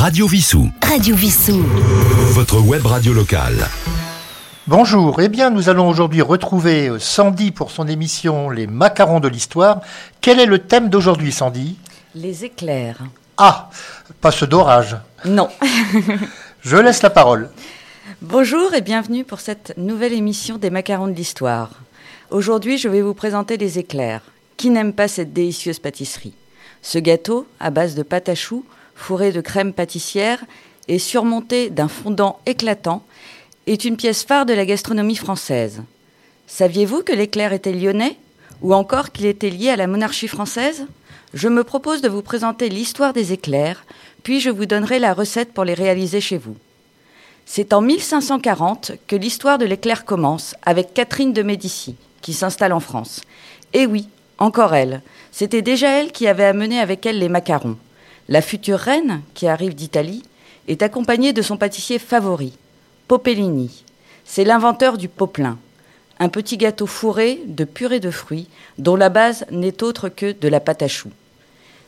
Radio Vissou. Radio Vissou. Votre web radio locale. Bonjour, eh bien nous allons aujourd'hui retrouver euh, Sandy pour son émission Les macarons de l'histoire. Quel est le thème d'aujourd'hui Sandy? Les éclairs. Ah, pas ce d'orage. Non. Je laisse la parole. Bonjour et bienvenue pour cette nouvelle émission des macarons de l'histoire. Aujourd'hui, je vais vous présenter les éclairs. Qui n'aime pas cette délicieuse pâtisserie? Ce gâteau, à base de pâte à choux, fourré de crème pâtissière et surmonté d'un fondant éclatant, est une pièce phare de la gastronomie française. Saviez-vous que l'éclair était lyonnais Ou encore qu'il était lié à la monarchie française? Je me propose de vous présenter l'histoire des éclairs, puis je vous donnerai la recette pour les réaliser chez vous. C'est en 1540 que l'histoire de l'éclair commence avec Catherine de Médicis, qui s'installe en France. Et oui, encore elle. C'était déjà elle qui avait amené avec elle les macarons. La future reine, qui arrive d'Italie, est accompagnée de son pâtissier favori, Popellini. C'est l'inventeur du poplin, un petit gâteau fourré de purée de fruits dont la base n'est autre que de la pâte à choux.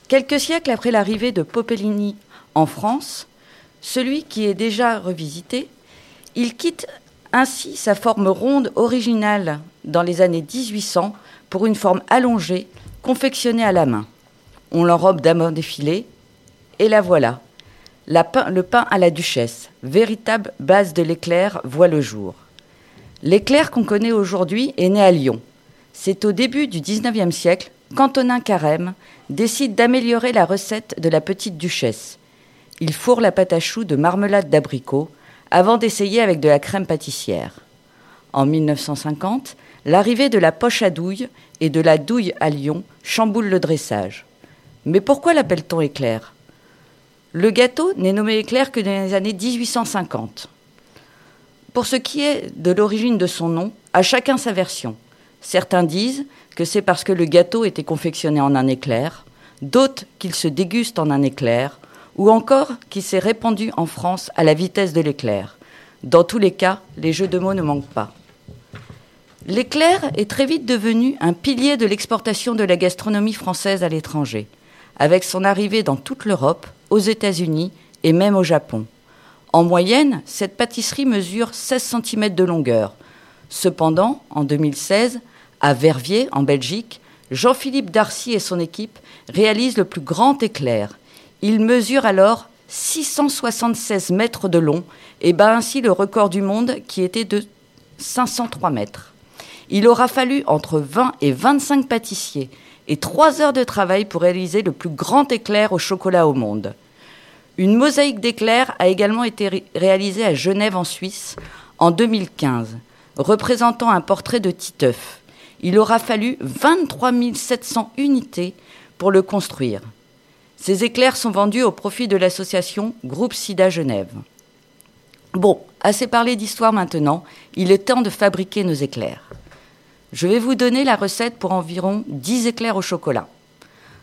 Quelques siècles après l'arrivée de Popellini en France, celui qui est déjà revisité, il quitte ainsi sa forme ronde originale dans les années 1800 pour une forme allongée, confectionnée à la main. On l'enrobe d'amande défilé, et la voilà. le pain à la duchesse, véritable base de l'éclair, voit le jour. L'éclair qu'on connaît aujourd'hui est né à Lyon. C'est au début du XIXe siècle qu'Antonin Carême décide d'améliorer la recette de la petite duchesse. Il fourre la pâte à choux de marmelade d'abricot avant d'essayer avec de la crème pâtissière. En 1950, l'arrivée de la poche à douille et de la douille à Lyon chamboule le dressage. Mais pourquoi l'appelle-t-on éclair? Le gâteau n'est nommé éclair que dans les années 1850. Pour ce qui est de l'origine de son nom, à chacun sa version. Certains disent que c'est parce que le gâteau était confectionné en un éclair, d'autres qu'il se déguste en un éclair, ou encore qu'il s'est répandu en France à la vitesse de l'éclair. Dans tous les cas, les jeux de mots ne manquent pas. L'éclair est très vite devenu un pilier de l'exportation de la gastronomie française à l'étranger, avec son arrivée dans toute l'Europe, aux États-Unis et même au Japon. En moyenne, cette pâtisserie mesure 16 cm de longueur. Cependant, en 2016, à Verviers, en Belgique, Jean-Philippe Darcy et son équipe réalisent le plus grand éclair. Il mesure alors 676 mètres de long et bat ainsi le record du monde qui était de 503 mètres. Il aura fallu entre 20 et 25 pâtissiers et 3 heures de travail pour réaliser le plus grand éclair au chocolat au monde. Une mosaïque d'éclairs a également été réalisée à Genève en Suisse en 2015, représentant un portrait de Titeuf. Il aura fallu 23 700 unités pour le construire. Ces éclairs sont vendus au profit de l'association Groupe SIDA Genève. Bon, assez parlé d'histoire maintenant, il est temps de fabriquer nos éclairs. Je vais vous donner la recette pour environ 10 éclairs au chocolat.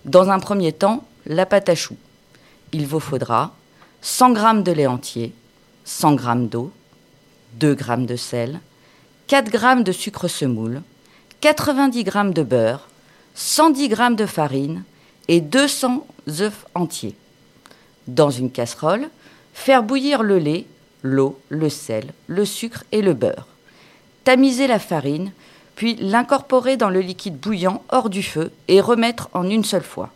Dans un premier temps, la pâte à choux il vous faudra 100 g de lait entier, 100 g d'eau, 2 g de sel, 4 g de sucre semoule, 90 g de beurre, 110 g de farine et 200 œufs entiers. Dans une casserole, faire bouillir le lait, l'eau, le sel, le sucre et le beurre. Tamiser la farine, puis l'incorporer dans le liquide bouillant hors du feu et remettre en une seule fois.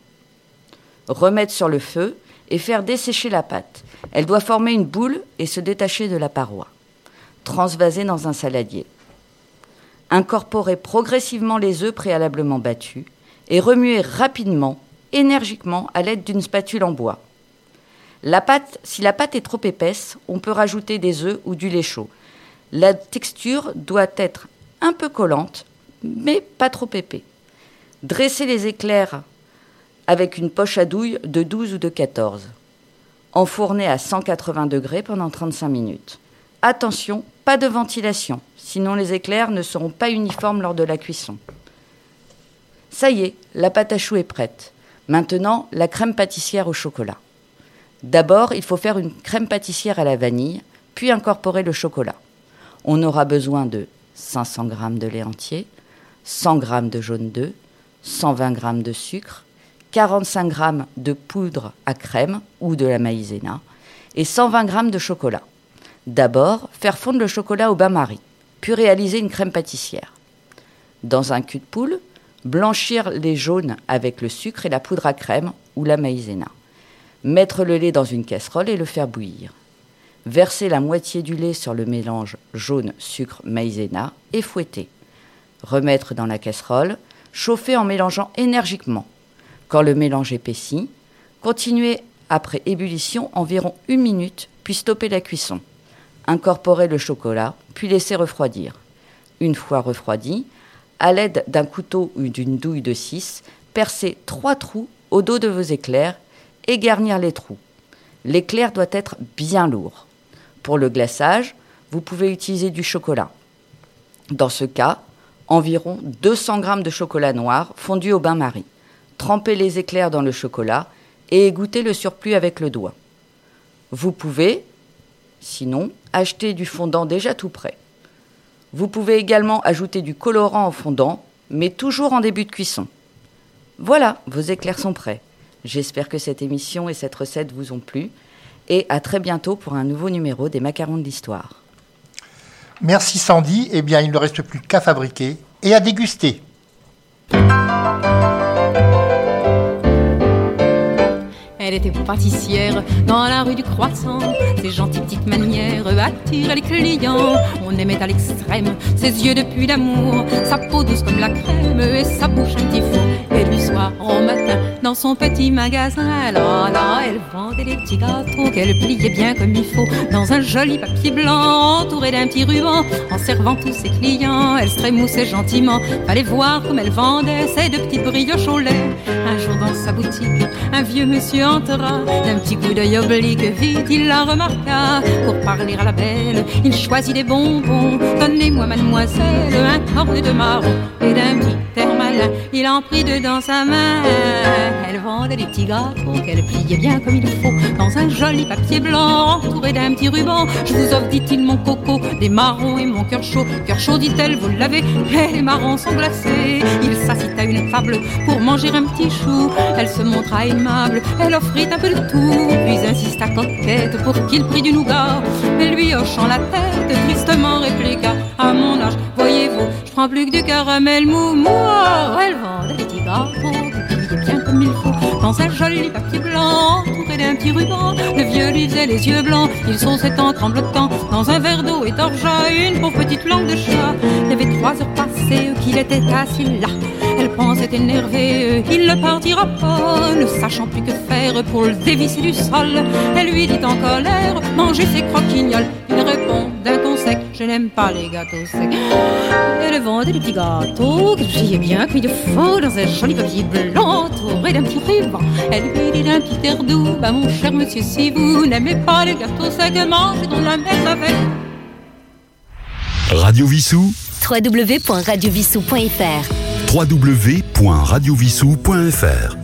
Remettre sur le feu et faire dessécher la pâte. Elle doit former une boule et se détacher de la paroi. Transvaser dans un saladier. Incorporer progressivement les œufs préalablement battus et remuer rapidement, énergiquement à l'aide d'une spatule en bois. La pâte, si la pâte est trop épaisse, on peut rajouter des œufs ou du lait chaud. La texture doit être un peu collante, mais pas trop épais. Dresser les éclairs avec une poche à douille de 12 ou de 14. Enfourner à 180 degrés pendant 35 minutes. Attention, pas de ventilation, sinon les éclairs ne seront pas uniformes lors de la cuisson. Ça y est, la pâte à choux est prête. Maintenant, la crème pâtissière au chocolat. D'abord, il faut faire une crème pâtissière à la vanille, puis incorporer le chocolat. On aura besoin de 500 g de lait entier, 100 g de jaune d'œuf, 120 g de sucre, 45 g de poudre à crème ou de la maïzena, et 120 g de chocolat. D'abord, faire fondre le chocolat au bain-marie, puis réaliser une crème pâtissière. Dans un cul de poule, blanchir les jaunes avec le sucre et la poudre à crème ou la maïzena. Mettre le lait dans une casserole et le faire bouillir. Verser la moitié du lait sur le mélange jaune, sucre, maïzena et fouetter. Remettre dans la casserole, chauffer en mélangeant énergiquement. Quand le mélange épaissit, continuer après ébullition environ une minute, puis stopper la cuisson. Incorporer le chocolat, puis laisser refroidir. Une fois refroidi, à l'aide d'un couteau ou d'une douille de 6, percez trois trous au dos de vos éclairs et garnir les trous. L'éclair doit être bien lourd. Pour le glaçage, vous pouvez utiliser du chocolat. Dans ce cas, environ 200 g de chocolat noir fondu au bain-marie. Trempez les éclairs dans le chocolat et égouttez le surplus avec le doigt. Vous pouvez, sinon, acheter du fondant déjà tout prêt. Vous pouvez également ajouter du colorant au fondant, mais toujours en début de cuisson. Voilà, vos éclairs sont prêts. J'espère que cette émission et cette recette vous ont plu. Et à très bientôt pour un nouveau numéro des macarons de l'histoire. Merci Sandy. Eh bien, il ne reste plus qu'à fabriquer et à déguster. Elle était pâtissière dans la rue du Croissant. Ses gentilles petites manières attiraient les clients. On aimait à l'extrême ses yeux depuis l'amour, sa peau douce comme la crème et sa bouche un dans son petit magasin, là elle vendait des petits gâteaux qu'elle pliait bien comme il faut dans un joli papier blanc entouré d'un petit ruban. En servant tous ses clients, elle se trémoussait gentiment. Fallait voir comme elle vendait ses deux petites brioches au lait. Un jour dans sa boutique, un vieux monsieur d'un petit coup d'œil oblique, vite il la remarqua. Pour parler à la belle, il choisit des bonbons. Donnez-moi, mademoiselle, un cornet de marron. Et d'un petit il en prit deux dans sa main. Elle vendait des petits gâteaux qu'elle pliait bien comme il faut. Dans un joli papier blanc, entouré d'un petit ruban. Je vous offre, dit-il, mon coco, des marrons et mon cœur chaud. Cœur chaud, dit-elle, vous l'avez, et les marrons sont glacés. Il s'assit à une table pour manger un petit chou. Elle se montra aimable, elle offrit un peu de tout, puis insista coquette pour qu'il prit du nougat. Et lui hochant la tête, tristement répliqua À mon âge, voyez-vous, je prends plus que du caramel mou. Moi, elle vend des petits gâteaux, bien comme il faut, dans un joli papier blanc, entouré d'un petit ruban. Le vieux lui faisait les yeux blancs, ils sont sept ans tremblotant, dans un verre d'eau étorja une pauvre petite langue de chat. Il y avait trois heures passées qu'il était assis là. Elle pensait énervée, il ne partira pas, ne sachant plus que faire pour le dévisser du sol. Elle lui dit en colère, mangez ses croquignoles. Il répond d'un ton sec, je n'aime pas les gâteaux secs. Elle vendait des petits gâteaux que j'y bien cuits de faux dans un joli papier blanc entouré d'un petit ruban. Elle lui dit d'un petit air doux, bah mon cher monsieur, si vous n'aimez pas les gâteaux secs, mangez dans la messe avec. Radio Vissou www.radiovissou.fr www.radiovissou.fr